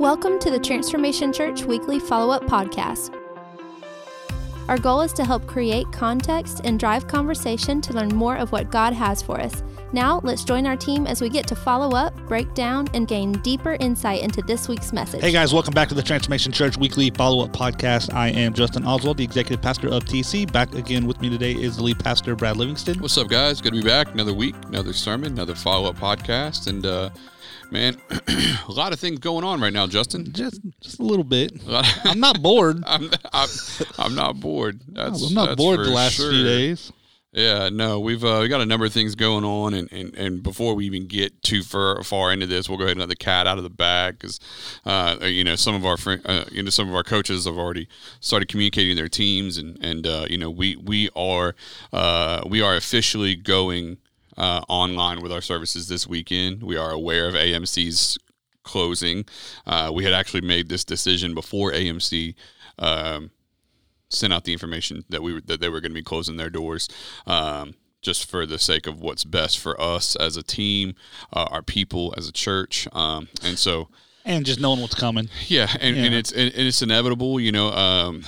Welcome to the Transformation Church Weekly Follow Up Podcast. Our goal is to help create context and drive conversation to learn more of what God has for us. Now, let's join our team as we get to follow up, break down, and gain deeper insight into this week's message. Hey guys, welcome back to the Transformation Church Weekly Follow Up Podcast. I am Justin Oswald, the executive pastor of TC. Back again with me today is the lead pastor, Brad Livingston. What's up, guys? Good to be back. Another week, another sermon, another follow up podcast. And, uh, man, a lot of things going on right now, Justin. Just, just a little bit. I'm not bored. I'm, I'm, I'm not bored. That's, I'm not bored the last sure. few days. Yeah, no, we've uh, we got a number of things going on, and, and, and before we even get too far, far into this, we'll go ahead and let the cat out of the bag because, uh, you know, some of our friend, uh, you know, some of our coaches have already started communicating their teams, and and uh, you know, we we are uh, we are officially going uh, online with our services this weekend. We are aware of AMC's closing. Uh, we had actually made this decision before AMC. Um, sent out the information that we were, that they were going to be closing their doors, um, just for the sake of what's best for us as a team, uh, our people as a church, um, and so And just knowing what's coming. yeah, and, and Yeah. it's and it's inevitable. You know, um,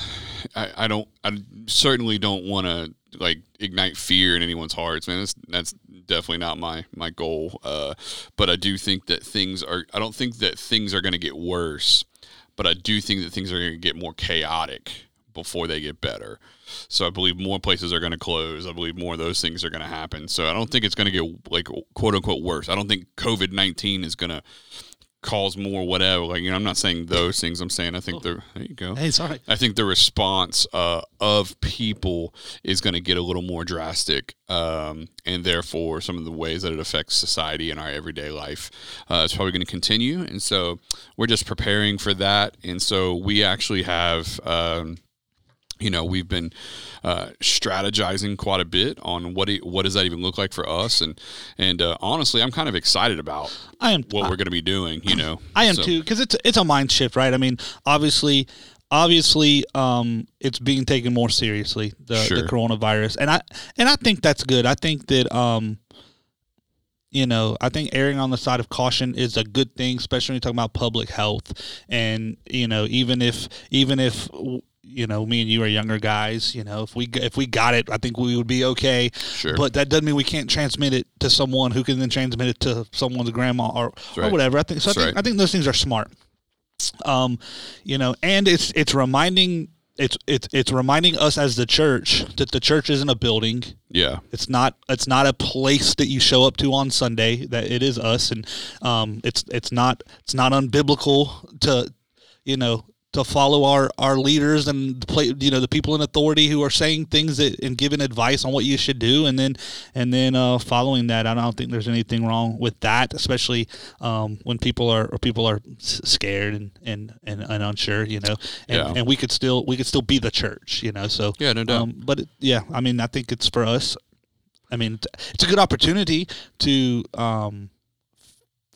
I, I don't, I certainly don't want to like ignite fear in anyone's hearts, man. That's that's definitely not my my goal. Uh, but I do think that things are. I don't think that things are going to get worse, but I do think that things are going to get more chaotic before they get better. So I believe more places are going to close. I believe more of those things are going to happen. So I don't think it's going to get like quote unquote worse. I don't think COVID nineteen is going to cause more whatever. Like you know, I'm not saying those things. I'm saying I think the there you go. Hey, sorry. I think the response uh, of people is going to get a little more drastic, um, and therefore some of the ways that it affects society and our everyday life uh, is probably going to continue. And so we're just preparing for that. And so we actually have. Um, you know we've been uh, strategizing quite a bit on what it, what does that even look like for us and and uh, honestly I'm kind of excited about I am. what we're going to be doing you know I am So- too because it's it's a mind shift, right? I mean, obviously, obviously, um, it's being taken more seriously the, the coronavirus, and I and I think that's good. I think that um, you know, I think erring on the side of caution is a good thing, especially when you're talking about public health, and you know, even if even if you know me and you are younger guys, you know, if we if we got it, I think we would be okay. Sure. But that doesn't mean we can't transmit it to someone who can then transmit it to someone's grandma or, or whatever. I think so. I think, right. I think those things are smart. Um, you know, and it's it's reminding it's it's it's reminding us as the church that the church isn't a building. yeah It's not it's not a place that you show up to on Sunday. That it is us, and um, it's it's not it's not unbiblical to you know to follow our our leaders and play you know the people in authority who are saying things that and giving advice on what you should do, and then and then uh, following that. I don't think there's anything wrong with that, especially um, when people are or people are scared and and, and, and unsure. You know, and, Yeah. and we could still we could still be the church. You know, so Yeah, no doubt. um, but it, yeah, I mean, I think it's for us. I mean, it's a good opportunity to um,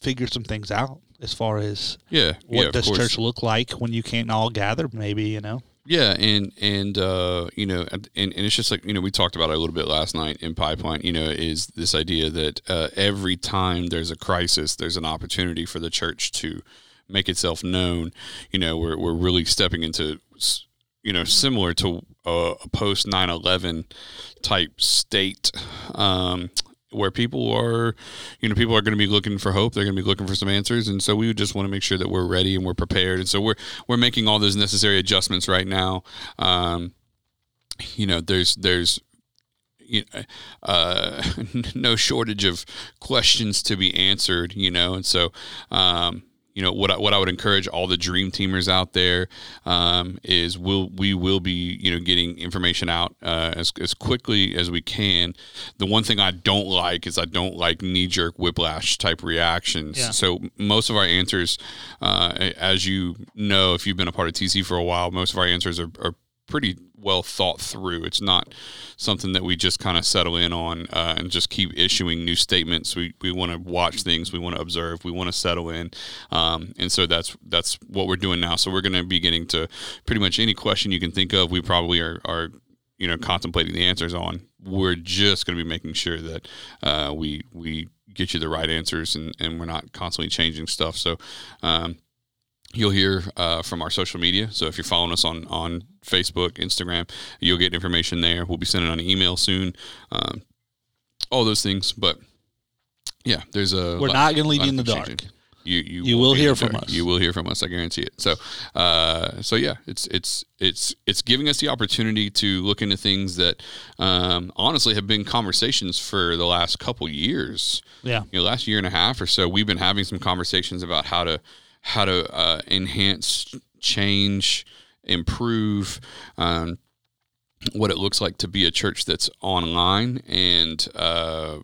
figure some things out as far as yeah what yeah, does course. church look like when you can't all gather. Maybe you know. Yeah, and and uh, you know, and, and it's just like you know, we talked about it a little bit last night in Pipeline. You know, is this idea that uh, every time there's a crisis, there's an opportunity for the church to make itself known. You know, we're we're really stepping into you know similar to a, a post 9-11 type state. Um, where people are, you know, people are going to be looking for hope. They're going to be looking for some answers, and so we just want to make sure that we're ready and we're prepared. And so we're we're making all those necessary adjustments right now. Um, you know, there's there's you know, uh, no shortage of questions to be answered. You know, and so um, you know what I, what I would encourage all the dream teamers out there um, is we'll we will be you know getting information out uh, as as quickly as we can. The one thing I don't like is I don't like knee jerk whiplash type reactions. Yeah. So most of our answers, uh, as you know, if you've been a part of TC for a while, most of our answers are, are pretty well thought through. It's not something that we just kind of settle in on uh, and just keep issuing new statements. We, we want to watch things. We want to observe. We want to settle in, um, and so that's that's what we're doing now. So we're going to be getting to pretty much any question you can think of. We probably are are you know contemplating the answers on. We're just going to be making sure that uh, we we get you the right answers and, and we're not constantly changing stuff. So. Um, You'll hear uh, from our social media. So if you're following us on on Facebook, Instagram, you'll get information there. We'll be sending on an email soon. Um, all those things, but yeah, there's a. We're lot- not going to leave you in the dark. You you, You will hear from us. You will hear from us. I guarantee it. So, uh, so yeah, it's it's it's it's giving us the opportunity to look into things that um, honestly have been conversations for the last couple years Yeah. you know, last year and a half or so, we've been having some conversations about how to how to uh, enhance, change, improve um, what it looks like to be a church that's online, and uh,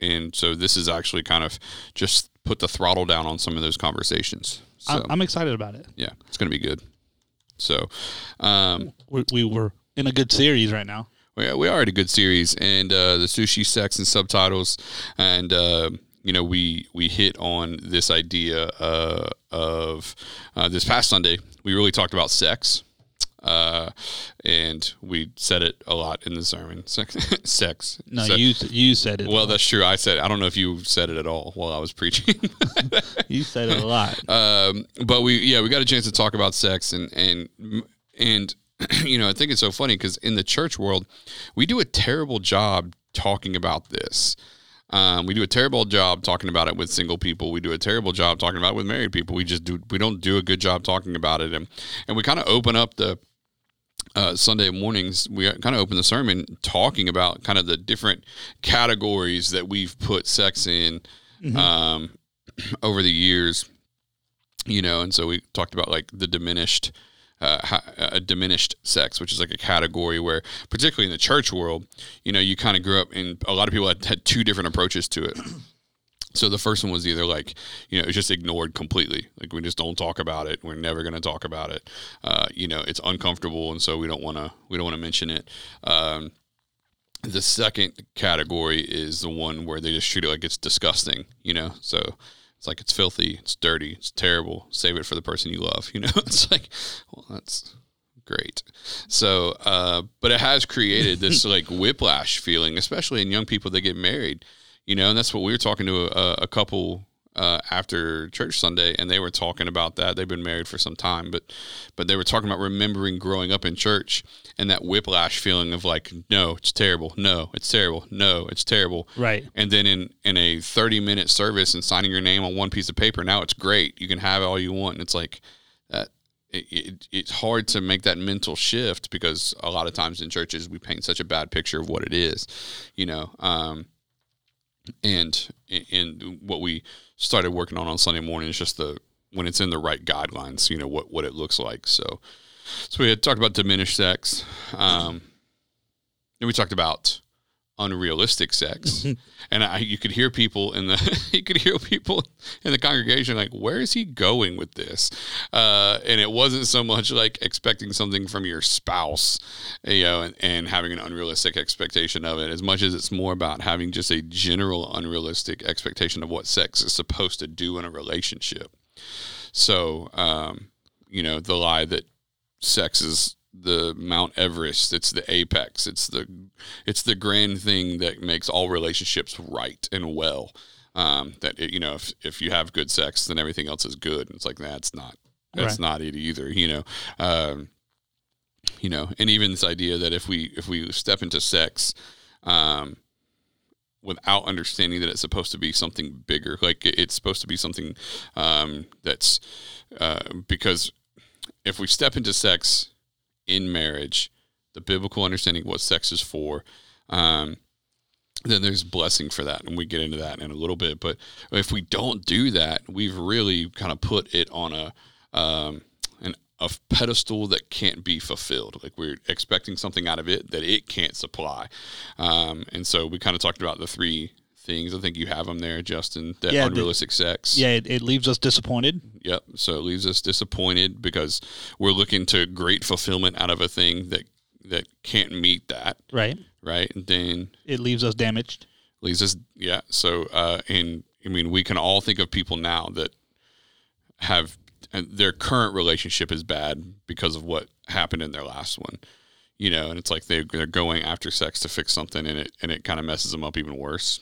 and so this is actually kind of just put the throttle down on some of those conversations. So I'm, excited about it. yeah, it's going to be good. So um, We, we were in a good series right now. we, we are in a good series, and uh, the sushi, sex, and subtitles, and uh, you know we we hit on this idea uh, of uh, this past Sunday. We really talked about sex, uh, and we said it a lot in the sermon. Sex, sex. No, So- you you said it. Well, that's true. I said I don't know if you said it at all while I was preaching. you said it a lot. um, but we yeah we got a chance to talk about sex and and and you know I think it's so funny because in the church world we do a terrible job talking about this. Um, we do a terrible job talking about it with single people. We do a terrible job talking about it with married people. We just do we don't do a good job talking about it, and and we kind of open up the uh, Sunday mornings, we kind of open the sermon talking about kind of the different categories that we've put sex in um, over the years, you know. And so we talked about like the diminished, uh, a diminished sex, which is like a category where, particularly in the church world, you know, you kind of grew up and a lot of people had, had two different approaches to it. So the first one was either like, you know, it's just ignored completely. Like we just don't talk about it. We're never going to talk about it. Uh, you know, it's uncomfortable, and so we don't want to. We don't want to mention it. Um, the second category is the one where they just treat it like it's disgusting. You know, so it's like it's filthy, it's dirty, it's terrible. Save it for the person you love. You know, it's like, well, that's great. So, uh, but it has created this like whiplash feeling, especially in young people that get married you know, and that's what we were talking to a, a couple uh, after church Sunday, and they were talking about that. They've been married for some time, but but they were talking about remembering growing up in church and that whiplash feeling of like, no, it's terrible, no, it's terrible, no, it's terrible, Right. and then in in a thirty minute service and signing your name on one piece of paper, now it's great. You can have all you want, and it's like that. It, it, it's hard to make that mental shift because a lot of times in churches we paint such a bad picture of what it is, you know. Um, and and what we started working on on Sunday morning It's just the when it's in the right guidelines, you know what what it looks like. So, so we had talked about diminished sex, um, and we talked about unrealistic sex, and I, you could hear people in the you could hear people in the congregation like, where is he going with this? Uh, and it wasn't so much like expecting something from your spouse, you know, and, and having an unrealistic expectation of it, as much as it's more about having just a general unrealistic expectation of what sex is supposed to do in a relationship. So, um, you know, the lie that sex is the Mount Everest, it's the apex, it's the it's the grand thing that makes all relationships right and well. Um, that it, you know, if if you have good sex, then everything else is good. And it's like that's not that's Right. not it either. You know, um, you know, and even this idea that if we if we step into sex, um, without understanding that it's supposed to be something bigger, like it's supposed to be something um, that's uh, because if we step into sex in marriage, the biblical understanding of what sex is for, um, then there's blessing for that, and we get into that in a little bit. But if we don't do that, we've really kind of put it on a um, an a pedestal that can't be fulfilled. Like we're expecting something out of it that it can't supply. Um, and so we kind of talked about the three things. I think you have them there, Justin. That Yeah, the- unrealistic sex. Yeah, it, it leaves us disappointed. Yep. So it leaves us disappointed because we're looking to great fulfillment out of a thing that that can't meet that, Right. right? And then It leaves us damaged. leaves us yeah. So uh and I mean we can all think of people now that have and their current relationship is bad because of what happened in their last one. You know, and it's like they they're going after sex to fix something and it and it kind of messes them up even worse.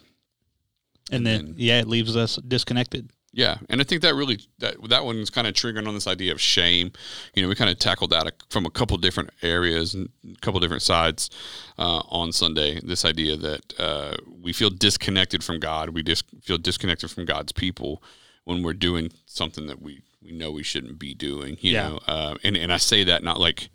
And then, And- yeah, it leaves us disconnected. Yeah, and I think that really that that one's kind of triggering on this idea of shame. You know, we kind of tackled that from a couple different areas and a couple different sides uh, on Sunday. This idea that uh, we feel disconnected from God, we just feel disconnected from God's people when we're doing something that we we know we shouldn't be doing. You Yeah. know, uh, and and I say that not like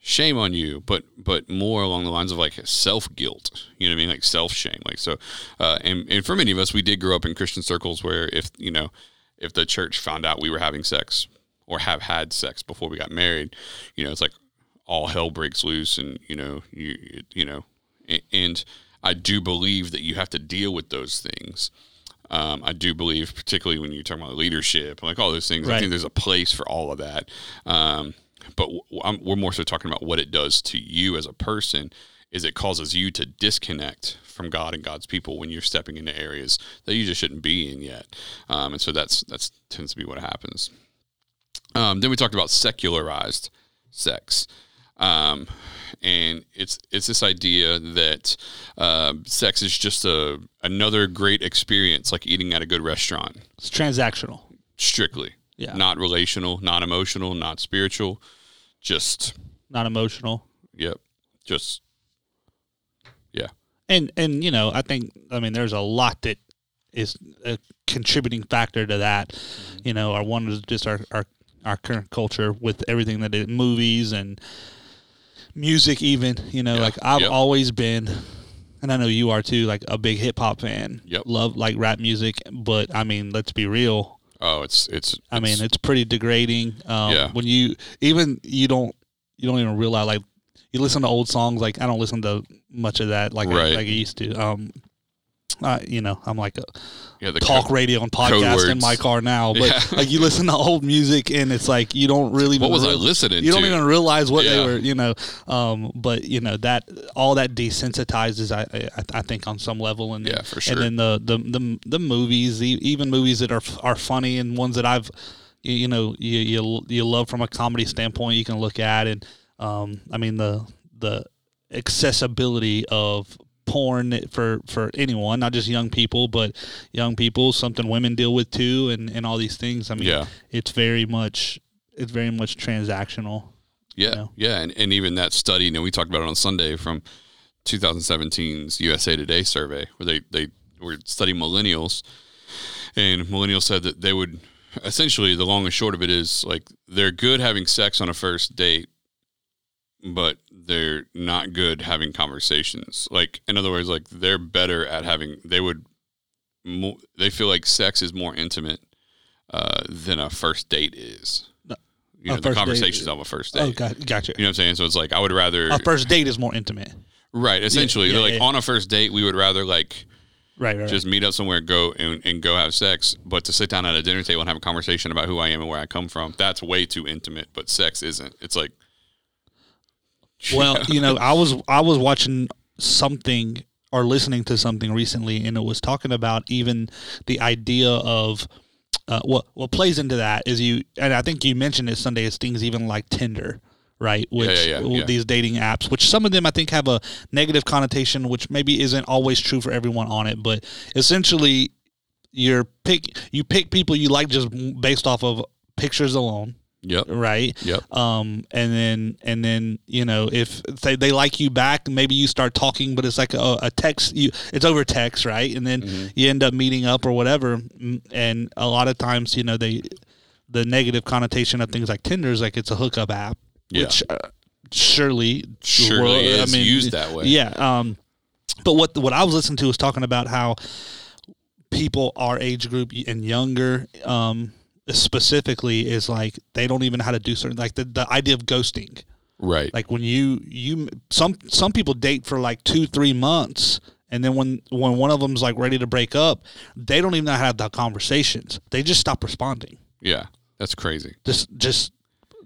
shame on you, but but more along the lines of like self guilt. You know what I mean? Like self shame. Like so, uh, and and for many of us, we did grow up in Christian circles where if you know if the church found out we were having sex or have had sex before we got married, you know, it's like all hell breaks loose, and you know you you know, a- and I do believe that you have to deal with those things. Um, I do believe, particularly when you're talking about leadership, like all those things, I think there's a place for all of that. Um, but I'm, we're more so talking about what it does to you as a person. Is it causes you to disconnect from God and God's people when you're stepping into areas that you just shouldn't be in yet, um, and so that's that's tends to be what happens. Um, then we talked about secularized sex. Um, and it's it's this idea that uh, sex is just a another great experience, like eating at a good restaurant. It's transactional. Strictly, Yeah. not relational, not emotional, not spiritual. Just Not emotional. yep, just yeah, and and you know i think i mean there's a lot that is a contributing factor to that mm-hmm. you know our one is just our our, our current culture with everything that it movies and music even you know Yeah. like i've Yep. always been and i know you are too like a big hip-hop fan Yep. love like rap music but i mean let's be real oh, it's it's. I mean, it's pretty degrading. Um, Yeah. When you even you don't you don't even realize like you listen to old songs. Like I don't listen to much of that like I, like I used to. Um, uh, you know, I'm like a yeah, the talk co- radio and podcast in my car now. But Yeah. like you listen to old music and it's like you don't really. What was I real- listening You don't to? even realize what they were, you know. Um, but you know that all that desensitizes, I, I, I think, on some level, and then, Yeah, for sure. And then the the the, the movies, e- even movies that are are funny and ones that I've, you, you know, you, you you love from a comedy standpoint, you can look at, and um, I mean the the accessibility of porn for for anyone not just young people but young people something women deal with too and and all these things i mean Yeah. it's very much it's very much transactional Yeah, know? yeah, and, and even that study, you know, we talked about it on Sunday from 2017's USA Today survey, where they they were studying millennials, and millennials said that they would essentially the long and short of it is like they're good having sex on a first date, but they're not good having conversations. Like in other words, like they're better at having they would mo- they feel like sex is more intimate uh, than a first date is. No, You a know, the first date- conversations of a first date. oh got, gotcha You know what I'm saying? So it's like I would rather a first date is more intimate right. Essentially, yeah, they're like yeah. on a first date, we would rather like right right just meet up somewhere, go and, and go have sex. But to sit down at a dinner table and have a conversation about who I am and where I come from, that's way too intimate. But sex isn't. It's like Well, you know, I was I was watching something or listening to something recently, and it was talking about even the idea of uh, what what plays into that is you, and I think you mentioned it Sunday is things even like Tinder, right? Which yeah, yeah, yeah. these dating apps, which some of them I think have a negative connotation, which maybe isn't always true for everyone on it, but essentially, you're pick you pick people you like just based off of pictures alone, yep, right? yep, um and then and then you know if they, they like you back maybe you start talking but it's like a, a text you it's over text right and then Mm-hmm. you end up meeting up or whatever and a lot of times you know they the negative connotation of things like tinder is like it's a hookup app Yeah. which uh, surely Surely is used that way. yeah um but what what i was listening to was talking about how people our age group and younger um specifically is like they don't even know how to do certain like the, the idea of ghosting. Right, like when you you some some people date for like two three months and then when when one of them's like ready to break up they don't even know how to have the conversations. They just stop responding. Yeah, that's crazy. just just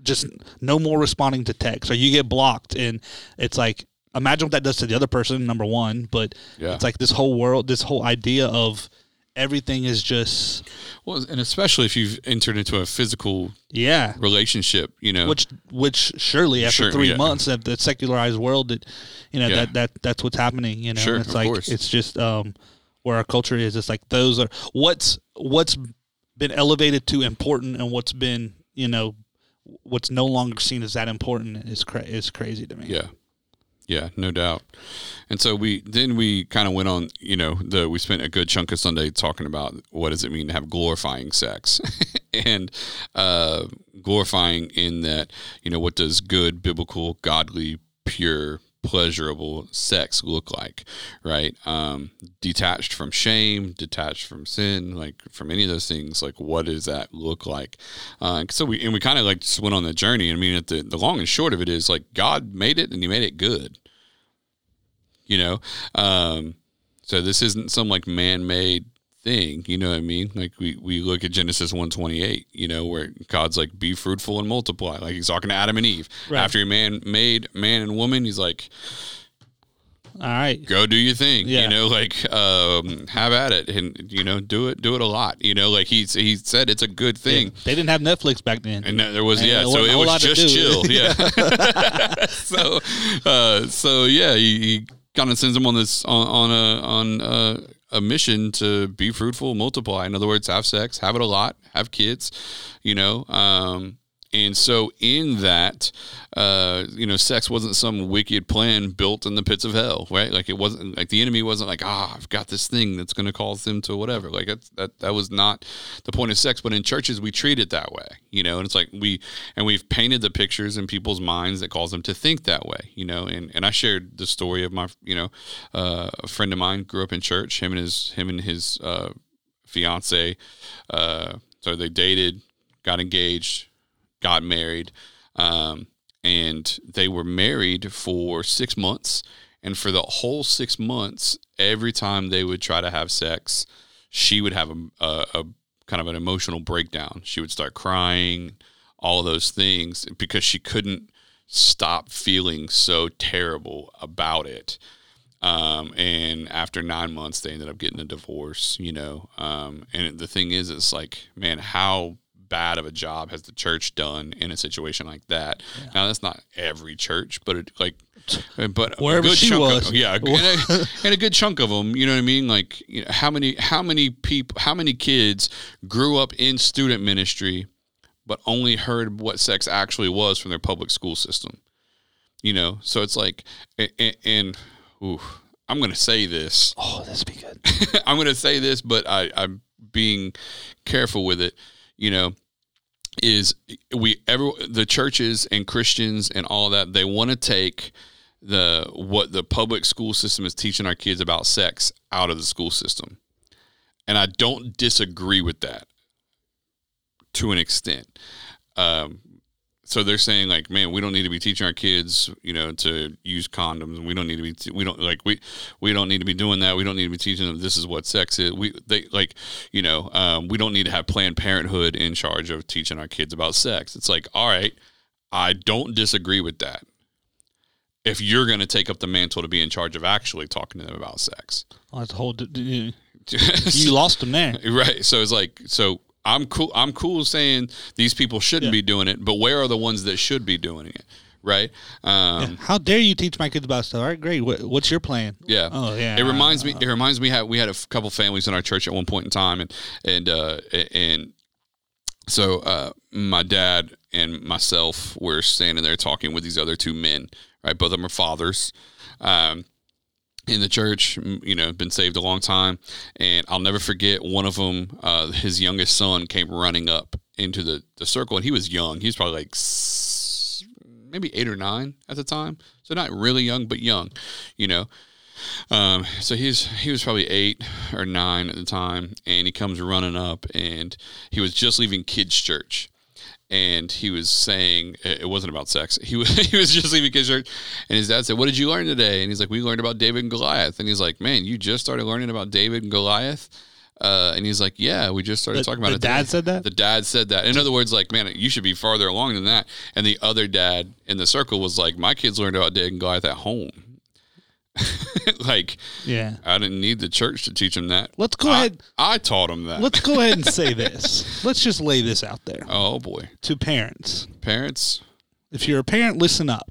just no more responding to text or you get blocked and it's like imagine what that does to the other person number one but Yeah. it's like this whole world this whole idea of everything is just Well, and especially if you've entered into a physical yeah relationship, you know, which which surely after Sure, three yeah. months of the secularized world that you know Yeah. that that that's what's happening you know Sure, it's of like course. it's just um where our culture is it's like those are what's what's been elevated to important and what's been you know what's no longer seen as that important is cra- is crazy to me. Yeah. Yeah, no doubt. And so we then we kind of went on, you know, the we spent a good chunk of Sunday talking about what does it mean to have glorifying sex. and uh glorifying in that, you know, what does good, biblical, godly, pure, pleasurable sex look like, right? Um, detached from shame, detached from sin, like from any of those things. Like, what does that look like? Uh, so we and we kind of like just went on the journey. I mean, at the the long and short of it is like God made it and He made it good. You know, um, so this isn't some like man made thing. You know what I mean? Like we, we look at Genesis one twenty eight, you know, where God's like, be fruitful and multiply. Like he's talking to Adam and Eve. Right. After he man made man and woman, he's like, All right. go do your thing. Yeah. You know, like um, have at it and you know, do it do it a lot. You know, like he's he said it's a good thing. They didn't have Netflix back then. And there was And yeah, so it was just chill, yeah. so, uh, so yeah, he, he kind of sends them on this on, on a on a, a mission to be fruitful, multiply. In other words, have sex, have it a lot, have kids, you know. Um, and so in that, uh, you know, sex wasn't some wicked plan built in the pits of hell, right? Like it wasn't like the enemy wasn't like, ah, I've got this thing that's going to cause them to whatever. Like that's, that that was not the point of sex. But in churches, we treat it that way, you know. And it's like we and we've painted the pictures in people's minds that cause them to think that way, you know. And and I shared the story of my, you know, uh, a friend of mine grew up in church. Him and his him and his uh, fiance, uh, so they dated, got engaged got married, um, and they were married for six months. And for the whole six months, every time they would try to have sex, she would have a, a, a kind of an emotional breakdown. She would start crying, all those things, because she couldn't stop feeling so terrible about it. Um, and after nine months, they ended up getting a divorce, you know. Um, and the thing is, it's like, man, how bad of a job has the church done in a situation like that? Now, that's not every church, but it, like, but Wherever a good she chunk was. of, yeah, and a, and a good chunk of them, you know what I mean? Like, you know, how many, how many people, how many kids grew up in student ministry, but only heard what sex actually was from their public school system? You know, so it's like, and, and ooh, I'm going to say this. oh, this be good. I'm going to say this, but I, I'm being careful with it. You know, is we ever the churches and Christians and all that they want to take the what the public school system is teaching our kids about sex out of the school system, and I don't disagree with that to an extent. Um, so they're saying like, man, we don't need to be teaching our kids, you know, to use condoms. We don't need to be, we don't like we we don't need to be doing that. We don't need to be teaching them this is what sex is. We they like, you know, um, we don't need to have Planned Parenthood in charge of teaching our kids about sex. It's like, all right, I don't disagree with that. If you're going to take up the mantle to be in charge of actually talking to them about sex, Oh, that's a whole. d- d- You lost them there. right? So it's like, so I'm cool. I'm cool saying these people shouldn't Yeah. be doing it, but where are the ones that should be doing it? Right? Um, How dare you teach my kids about stuff? All right, great. What, what's your plan? Yeah. Oh, yeah. It reminds me. It reminds me. How we had a f- couple families in our church at one point in time, and and uh, and so uh, my dad and myself were standing there talking with these other two men. Right, both of them are fathers. Um, in the church, you know, been saved a long time, and I'll never forget one of them. Uh, his youngest son came running up into the the circle, and he was young. He was probably like maybe eight or nine at the time, so not really young, but young, you know. Um, so he's he was probably eight or nine at the time, and he comes running up, and he was just leaving kids' church, and he was saying it wasn't about sex. He was he was just leaving kids' church, and his dad said, "What did you learn today?" And he's like, "We learned about David and Goliath." And he's like, "Man, you just started learning about David and Goliath." Uh, and he's like, "Yeah, we just started The- talking about the it." dad today." said that? The dad said that. In other words, like, man, you should be farther along than that. And the other dad in the circle was like, "My kids learned about David and Goliath at home." like, Yeah. I didn't need the church to teach him that. Let's go I, ahead. I taught him that. Let's go ahead and say this. Let's just lay this out there oh boy, to parents. parents. If you're a parent, listen up.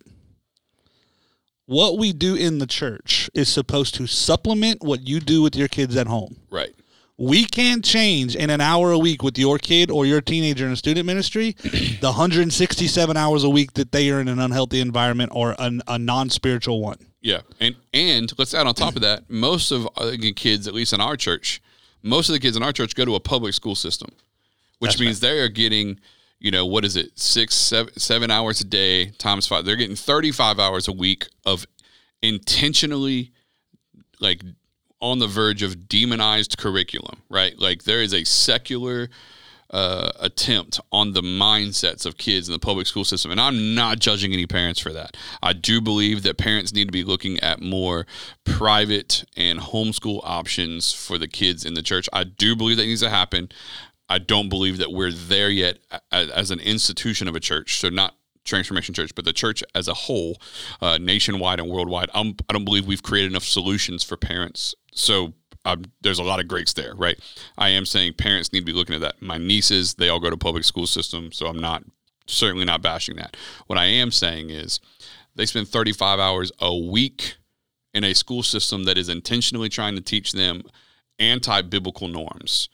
What we do in the church is supposed to supplement what you do with your kids at home. Right. we can't change in an hour a week with your kid or your teenager in a student ministry the 167 hours a week that they are in an unhealthy environment or an, a non-spiritual one. Yeah, and and let's add on top of that, most of uh, the kids, at least in our church, most of the kids in our church go to a public school system, which That's means they are getting, you know, what is it, six, seven, seven hours a day times five. They're getting thirty-five hours a week of intentionally, like, on the verge of demonized curriculum. Right, like there is a secular uh, attempt on the mindsets of kids in the public school system. And I'm not judging any parents for that. I do believe that parents need to be looking at more private and homeschool options for the kids in the church. I do believe that needs to happen. I don't believe that we're there yet as an institution of a church. So, not Transformation Church, but the church as a whole, uh, nationwide and worldwide. I'm, I don't believe we've created enough solutions for parents. So, um, there's a lot of greats there, right? I am saying parents need to be looking at that. My nieces, they all go to public school system, so I'm not certainly not bashing that. What I am saying is they spend 35 hours a week in a school system that is intentionally trying to teach them anti-biblical norms.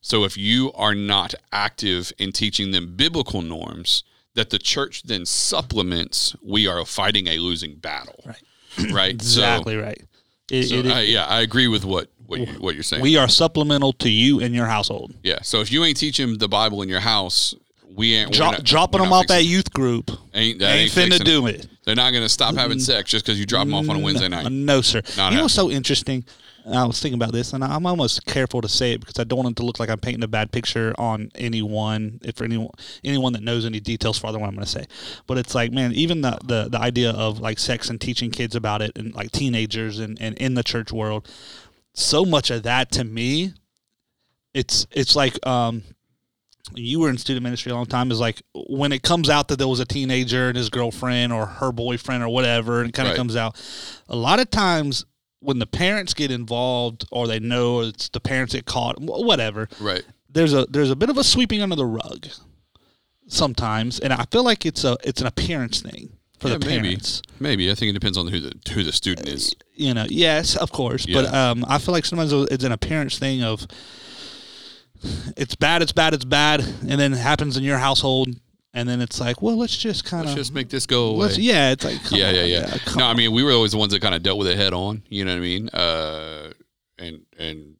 So if you are not active in teaching them biblical norms that the church then supplements, we are fighting a losing battle. Right. Right. exactly so, right. It, so it, I, yeah, I agree with what what, you, what you're saying. we are supplemental to you and your household. yeah. So if you ain't teaching the Bible in your house, we ain't Dro- not- dropping them off at youth group Ain't that ain't, ain't, finna do it. They're not to stop having sex just because you drop them off on a Wednesday night. No, sir. Not you know what's so interesting? I was thinking about this, and I'm almost careful to say it because I don't want it to look like I'm painting a bad picture on anyone, if for anyone anyone that knows any details farther what I'm going to say. But it's like, man, even the, the the idea of like sex and teaching kids about it, and like teenagers and, and in the church world, so much of that to me, it's it's like um, you were in student ministry a long time is like when it comes out that there was a teenager and his girlfriend or her boyfriend or whatever and it kind of Right. comes out a lot of times when the parents get involved or they know it's the parents get caught whatever Right. there's a there's a bit of a sweeping under the rug sometimes. And i feel like it's a it's an appearance thing for Yeah, the parents. Maybe. I think it depends on who the who the student is. you know yes of course. But um i feel like sometimes it's an appearance thing of it's bad it's bad it's bad and then it happens in your household and then it's like well let's just kind Let's of just make this go away. let's yeah it's like come yeah, yeah, on, yeah. come No, I mean we were always the ones that kind of dealt with it head on. You know what I mean? Uh, and and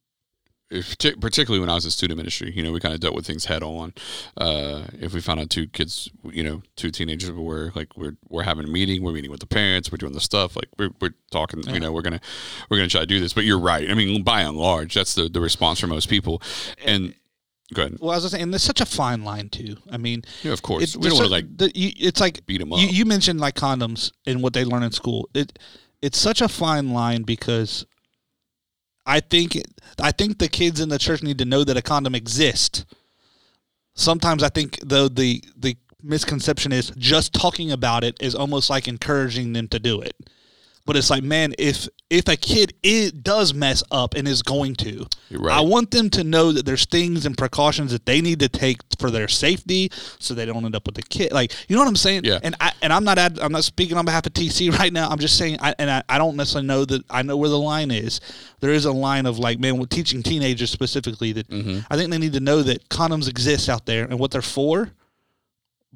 if, particularly when I was in student ministry, you know, we kind of dealt with things head on. Uh, if we found out two kids, you know, two teenagers were like we're we're having a meeting, we're meeting with the parents, we're doing the stuff, like we're we're talking, you know, we're gonna we're gonna try to do this. But you're right. I mean, by and large, that's the the response for most people. And go ahead. well, as I was saying, there's such a fine line too. I mean, Yeah, of course. it's we don't want to like the, you, it's like beat 'em You, up. you mentioned like condoms and what they learn in school. It it's such a fine line because I think I think the kids in the church need to know that a condom exists. Sometimes I think though the the misconception is just talking about it is almost like encouraging them to do it. But it's like, man, if if a kid it does mess up and is going to, right. I want them to know that there's things and precautions that they need to take for their safety, so they don't end up with a kid. Like, you know what I'm saying? Yeah. And I and I'm not ad, I'm not speaking on behalf of TC right now. I'm just saying, I, and I, I don't necessarily know that I know where the line is. There is a line of like, man, with teaching teenagers specifically that Mm-hmm. I think they need to know that condoms exist out there and what they're for.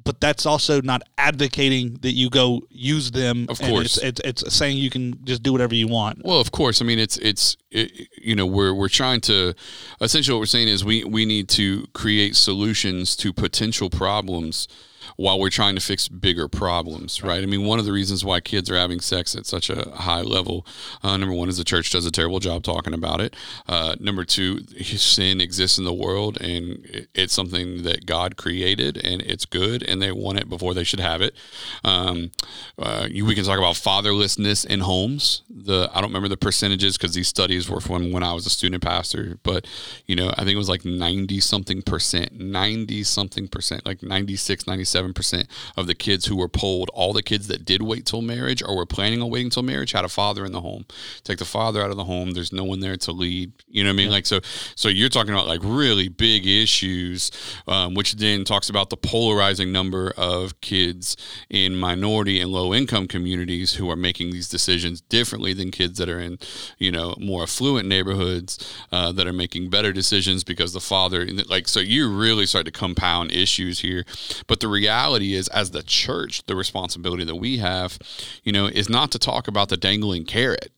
But that's also not advocating that you go use them. Of course. it's, it's it's saying you can just do whatever you want. Well, of course. I mean, it's it's it, you know we're we're trying to essentially what we're saying is we we need to create solutions to potential problems while we're trying to fix bigger problems, right? I mean, one of the reasons why kids are having sex at such a high level, uh, number one, is the church does a terrible job talking about it. Uh, number two, sin exists in the world, and it's something that God created, and it's good, and they want it before they should have it. Um, uh, you, we can talk about fatherlessness in homes. The I don't remember the percentages because these studies were from when I was a student pastor, but you know, I think it was like ninety something percent, ninety something percent, like 96, 97 97% of the kids who were polled, all the kids that did wait till marriage or were planning on waiting till marriage had a father in the home. Take the father out of the home, there's no one there to lead. You know what I mean? Yeah. Like so so you're talking about like really big issues um, which then talks about the polarizing number of kids in minority and low income communities who are making these decisions differently than kids that are in, you know, more affluent neighborhoods uh, that are making better decisions because the father like so you really start to compound issues here but the reality is as the church the responsibility that we have you know is not to talk about the dangling carrot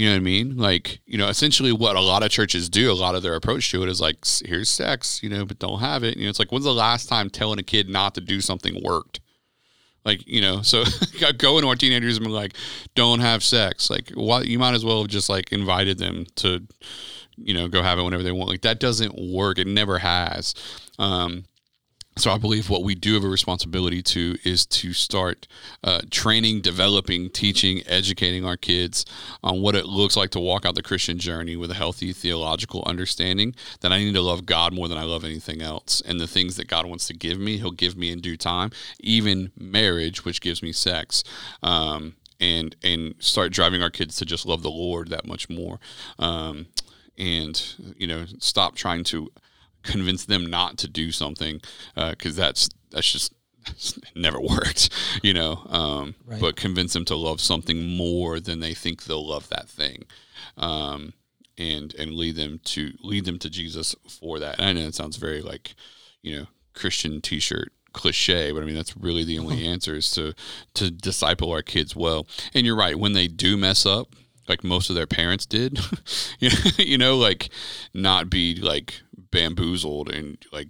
you know what I mean? Like, you know, essentially what a lot of churches do, a lot of their approach to it is like, here's sex, you know, but don't have it. You know, it's like, when's the last time telling a kid not to do something worked? Like, you know, so going to our teenagers and be like, don't have sex. Like, what you might as well have just like invited them to, you know, go have it whenever they want. Like, that doesn't work. It never has. Um, so I believe what we do have a responsibility to is to start uh, training, developing, teaching, educating our kids on what it looks like to walk out the Christian journey with a healthy theological understanding. That I need to love God more than I love anything else, and the things that God wants to give me, He'll give me in due time. Even marriage, which gives me sex. Um, and and start driving our kids to just love the Lord that much more, um, and you know stop trying to convince them not to do something because uh, that's that's just never worked, you know. Um, right. But convince them to love something more than they think they'll love that thing, um, and and lead them to lead them to Jesus for that. And I know it sounds very like, you know, Christian T-shirt cliche, but I mean that's really the only answer is to to disciple our kids well. And you're right when they do mess up, like most of their parents did, you know, like not be like bamboozled and like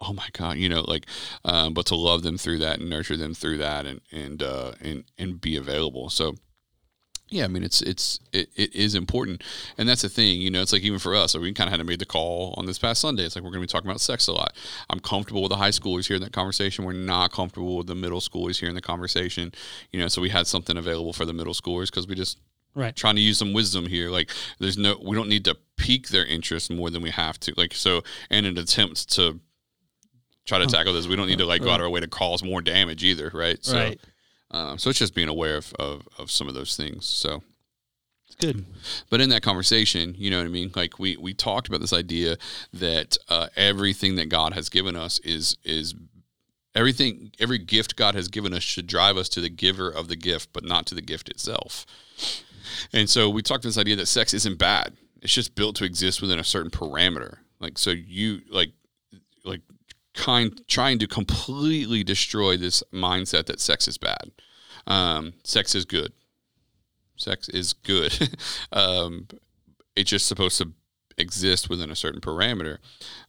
oh my god you know like um, but to love them through that and nurture them through that and and uh, and and be available so yeah, I mean it's it's it, it is important, and that's the thing. You know, it's like even for us, we kind of had to make the call on this past Sunday. It's like we're going to be talking about sex a lot. I'm comfortable with the high schoolers here in that conversation. We're not comfortable with the middle schoolers here in the conversation. You know, so we had something available for the middle schoolers because we just right. trying to use some wisdom here. Like there's no we don't need to pique their interest more than we have to. Like so in an attempt to try to tackle this we don't need to like go out of our way to cause more damage either right? So right. Um, so it's just being aware of, of, of some of those things so. It's good. But in that conversation you know what i mean? Like we we talked about this idea that uh, everything that god has given us is is everything every gift god has given us should drive us to the giver of the gift but not to the gift itself and so we talked this idea that sex isn't bad. It's just built to exist within a certain parameter. Like so you like like kind trying to completely destroy this mindset that sex is bad. Um, sex is good. Sex is good. um, it's just supposed to exist within a certain parameter.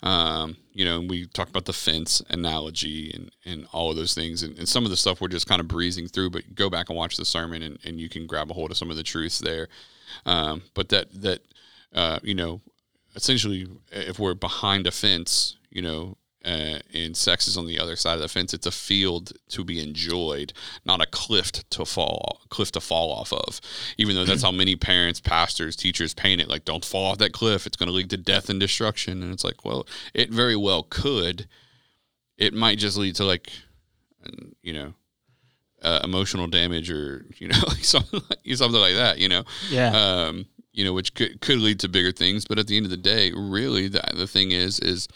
Um, you know, we talked about the fence analogy and, and all of those things. And, and, some of the stuff we're just kind of breezing through, but go back and watch the sermon and, and you can grab a hold of some of the truths there. Um, but that, that, uh, you know, essentially, if we're behind a fence, you know, uh, and sex is on the other side of the fence. It's a field to be enjoyed, not a cliff to fall cliff to fall off of. Even though that's how many parents, pastors, teachers paint it, like don't fall off that cliff. It's going to lead to death and destruction. And it's like, well, it very well could. It might just lead to like, you know, uh, emotional damage or you know something like, something like that. You know, yeah. Um, you know, which could, could lead to bigger things. But at the end of the day, really, the, the thing is, is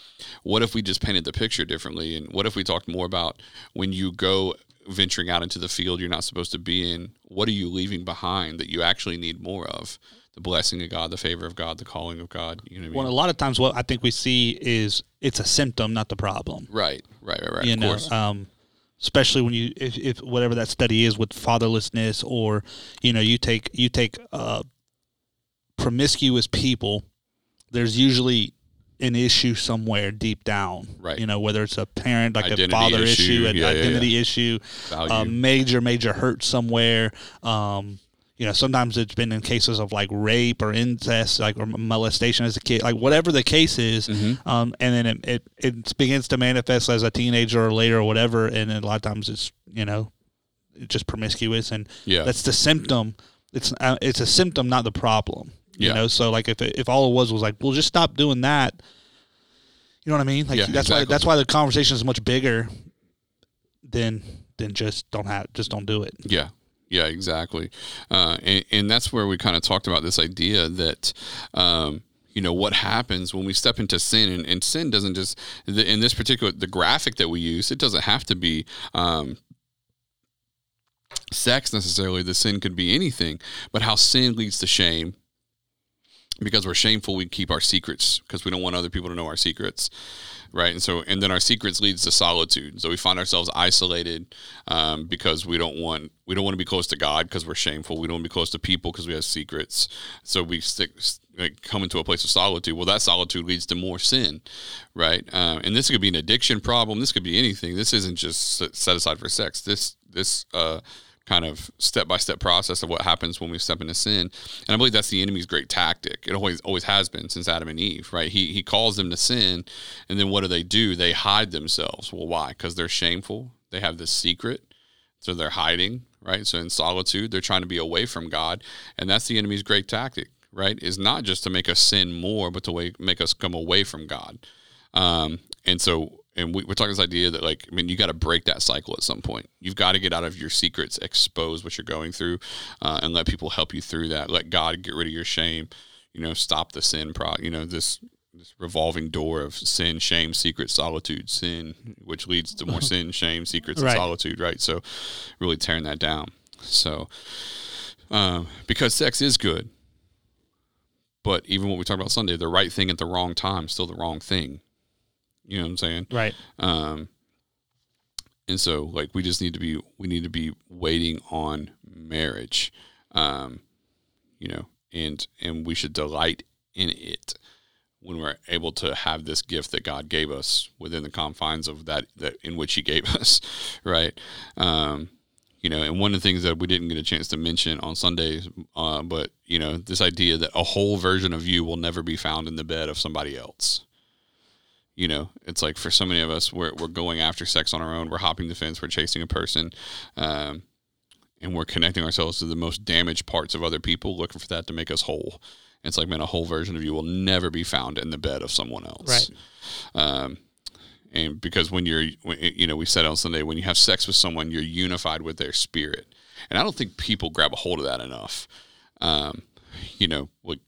what if we just painted the picture differently? And what if we talked more about when you go venturing out into the field you're not supposed to be in, what are you leaving behind that you actually need more of? The blessing of God, the favor of God, the calling of God. You know I mean? Well, a lot of times, what I think we see is it's a symptom, not the problem. Right, right, right, right. You know, um, especially when you if, if whatever that study is with fatherlessness, or you know, you take you take uh, promiscuous people, there's usually an issue somewhere deep down. Right. You know, whether it's a parent, like identity a father issue, issue an yeah, identity yeah, yeah. issue, a major, major hurt somewhere. Um, you know, sometimes it's been in cases of like rape or incest, like or molestation as a kid, like whatever the case is. Mm-hmm. Um, and then it, it, it begins to manifest as a teenager or later or whatever. And then a lot of times it's, you know, just promiscuous. And yeah. that's the symptom. It's, uh, it's a symptom, not the problem. You yeah. know, so like if if all it was was like, well, just stop doing that. You know what I mean? Like yeah, that's exactly. why that's why the conversation is much bigger. than then just don't have just don't do it. Yeah. Yeah, exactly. Uh, and, and that's where we kind of talked about this idea that, um, you know, what happens when we step into sin and, and sin doesn't just, in this particular, the graphic that we use, it doesn't have to be, um, sex necessarily. The sin could be anything, but how sin leads to shame because we're shameful we keep our secrets because we don't want other people to know our secrets right? And so and then our secrets leads to solitude. So we find ourselves isolated um, because we don't want we don't want to be close to god because we're shameful. We don't want to be close to people because we have secrets. So we stick like come into a place of solitude. Well that solitude leads to more sin right? Uh, and this could be an addiction problem. This could be anything. This isn't just set aside for sex. This this uh, kind of step by step process of what happens when we step into sin. And I believe that's the enemy's great tactic. It always always has been since Adam and Eve, right? He he calls them to sin, and then what do they do? They hide themselves. Well, why? Because they're shameful. They have this secret, so they're hiding, right? So in solitude, they're trying to be away from God, and that's the enemy's great tactic, right? Is not just to make us sin more, but to make us come away from God. Um, and so and we, are talking this idea that like i mean you got to break that cycle at some point. You've got to get out of your secrets expose what you're going through uh, and let people help you through that. Let god get rid of your shame. You know stop the sin pro you know this this revolving door of sin shame secret solitude sin which leads to more sin shame secrets right. and solitude right? So really tearing that down. So uh, because sex is good but even what we talked about sunday the right thing at the wrong time still the wrong thing you know what I'm saying? Right. Um, and so like we just need to be we need to be waiting on marriage, um, you know, and and we should delight in it when we're able to have this gift that God gave us within the confines of that that in which He gave us, right? Um, you know, and one of the things that we didn't get a chance to mention on Sunday, uh, but you know, this idea that a whole version of you will never be found in the bed of somebody else you know it's like for so many of us we're, we're going after sex on our own. We're hopping the fence. We're chasing a person. Um, and we're connecting ourselves to the most damaged parts of other people looking for that to make us whole. It's like man a whole version of you will never be found in the bed of someone else. Right. Um, and because when you're you know we said on sunday when you have sex with someone you're unified with their spirit. And i don't think people grab a hold of that enough. Um, you know like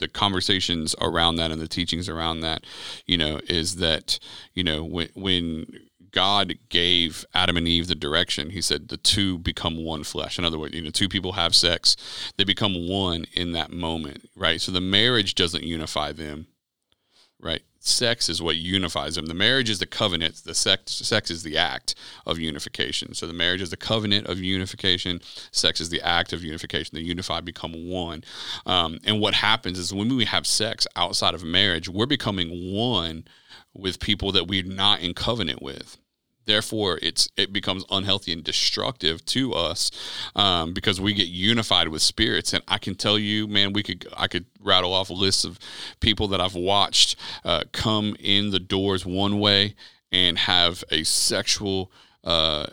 the conversations around that and the teachings around that, you know, is that, you know, when, when God gave Adam and Eve the direction, he said the two become one flesh. In other words, you know, two people have sex, they become one in that moment, right? So the marriage doesn't unify them, right? Sex is what unifies them. The marriage is the covenant. The sex, sex is the act of unification. So the marriage is the covenant of unification. Sex is the act of unification. The unified become one. Um, and what happens is when we have sex outside of marriage, we're becoming one with people that we're not in covenant with therefore it's it becomes unhealthy and destructive to us um, because we get unified with spirits. And i can tell you man we could i could rattle off a list of people that i've watched uh, come in the doors one way and have a sexual uh,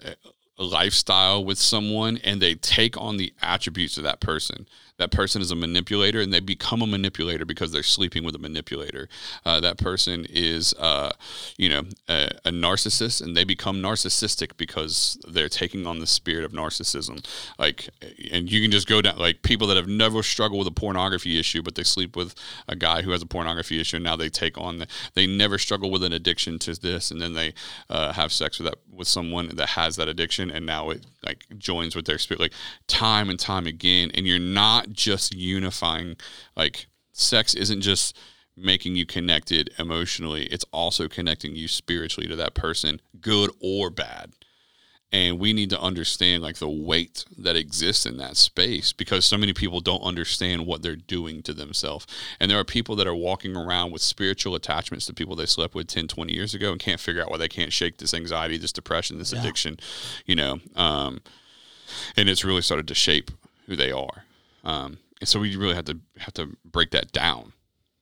lifestyle with someone and they take on the attributes of that person that person is a manipulator and they become a manipulator because they're sleeping with a manipulator. Uh, that person is, uh, you know, a, a, narcissist and they become narcissistic because they're taking on the spirit of narcissism. Like, and you can just go down, like people that have never struggled with a pornography issue, but they sleep with a guy who has a pornography issue and now they take on, the, they never struggle with an addiction to this and then they uh, have sex with that, with someone that has that addiction and now it like joins with their spirit, like time and time again. And you're not just unifying like sex isn't just making you connected emotionally it's also connecting you spiritually to that person good or bad. And we need to understand like the weight that exists in that space because so many people don't understand what they're doing to themselves. And there are people that are walking around with spiritual attachments to people they slept with 10 20 years ago and can't figure out why they can't shake this anxiety this depression this yeah. addiction you know um, and it's really started to shape who they are um, and so we really have to have to break that down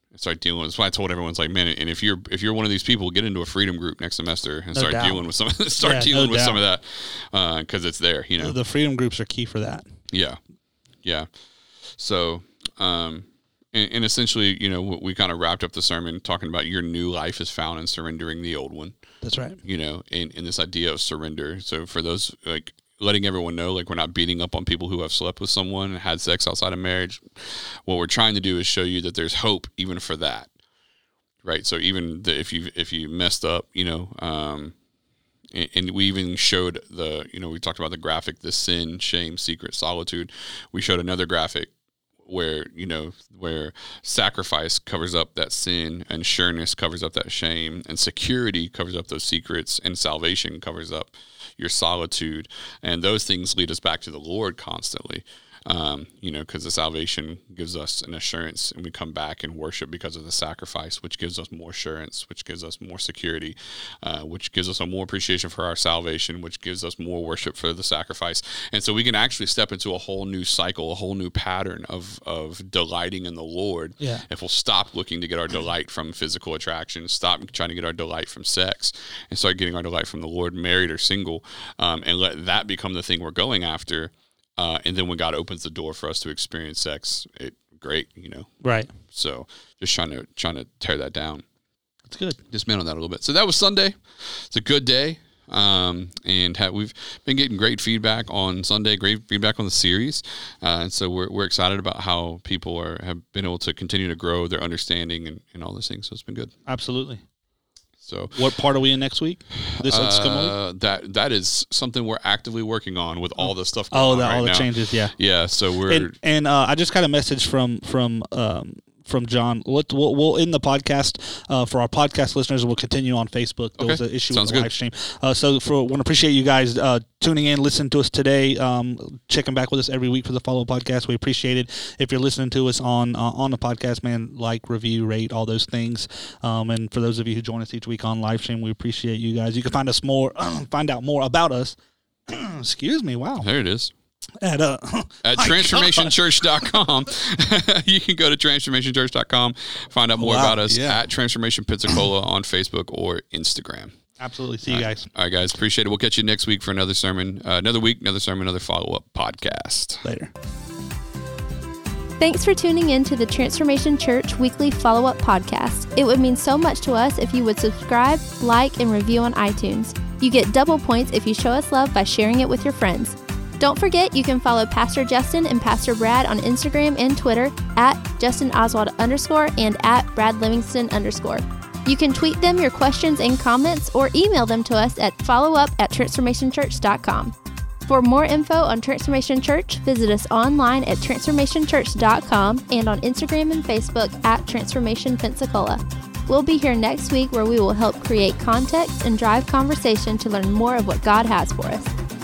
and start dealing with. That's why I told everyone, it's like, man, and if you're if you're one of these people, get into a freedom group next semester and no start doubt. dealing with some start yeah, dealing no with doubt. some of that because uh, it's there. You know, the freedom groups are key for that. Yeah, yeah. So, um, and, and essentially, you know, we kind of wrapped up the sermon talking about your new life is found in surrendering the old one. That's right. You know, in, in this idea of surrender. So for those like letting everyone know like we're not beating up on people who have slept with someone and had sex outside of marriage. What we're trying to do is show you that there's hope even for that. Right. So even the, if you if you messed up, you know, um, and, and we even showed the you know we talked about the graphic the sin shame secret solitude we showed another graphic where you know where sacrifice covers up that sin and sureness covers up that shame and security covers up those secrets and salvation covers up your solitude. And those things lead us back to the lord constantly um, you know, because the salvation gives us an assurance, and we come back and worship because of the sacrifice, which gives us more assurance, which gives us more security, uh, which gives us a more appreciation for our salvation, which gives us more worship for the sacrifice, and so we can actually step into a whole new cycle, a whole new pattern of of delighting in the Lord. Yeah. If we'll stop looking to get our delight from physical attraction, stop trying to get our delight from sex, and start getting our delight from the Lord, married or single, um, and let that become the thing we're going after uh, and then when God opens the door for us to experience sex, it great, you know. Right. So just trying to trying to tear that down. That's good. Just man on that a little bit. So that was Sunday. It's a good day. Um, and have, we've been getting great feedback on Sunday, great feedback on the series, uh, and so we're, we're excited about how people are have been able to continue to grow their understanding and, and all those things. So it's been good. Absolutely. So what part are we in next week? This uh, that that is something we're actively working on with all the stuff. oh, the, right all the changes, yeah, yeah. So we're and, and uh, I just got a message from from um, from John. We'll, we'll, we'll end the podcast uh, for our podcast listeners. We'll continue on Facebook. There okay. was an issue Sounds with the good. live stream. Uh, so for want to appreciate you guys uh, tuning in, listening to us today, um, checking back with us every week for the follow up podcast. We appreciate it. If you're listening to us on uh, on the podcast, man, like, review, rate, all those things. Um, and for those of you who join us each week on live stream, we appreciate you guys. You can find us more, find out more about us. Excuse me. Wow. There it is at uh, at transformationchurch.com. you can go to transformationchurch.com, find out more wow, about us yeah. at Transformation Pensacola on Facebook or Instagram. Absolutely. See you guys. All right, guys. Appreciate it. We'll catch you next week for another sermon, uh, another week, another sermon, another follow up podcast. Later. Thanks for tuning in to the Transformation Church weekly follow up podcast. It would mean so much to us if you would subscribe, like, and review on iTunes. You get double points if you show us love by sharing it with your friends. Don't forget, you can follow Pastor Justin and Pastor Brad on Instagram and Twitter at Justin Oswald underscore and at Brad Livingston underscore. You can tweet them your questions and comments or email them to us at followup at transformationchurch.com. For more info on Transformation Church, visit us online at transformationchurch.com and on Instagram and Facebook at Transformation Pensacola. We'll be here next week where we will help create context and drive conversation to learn more of what God has for us.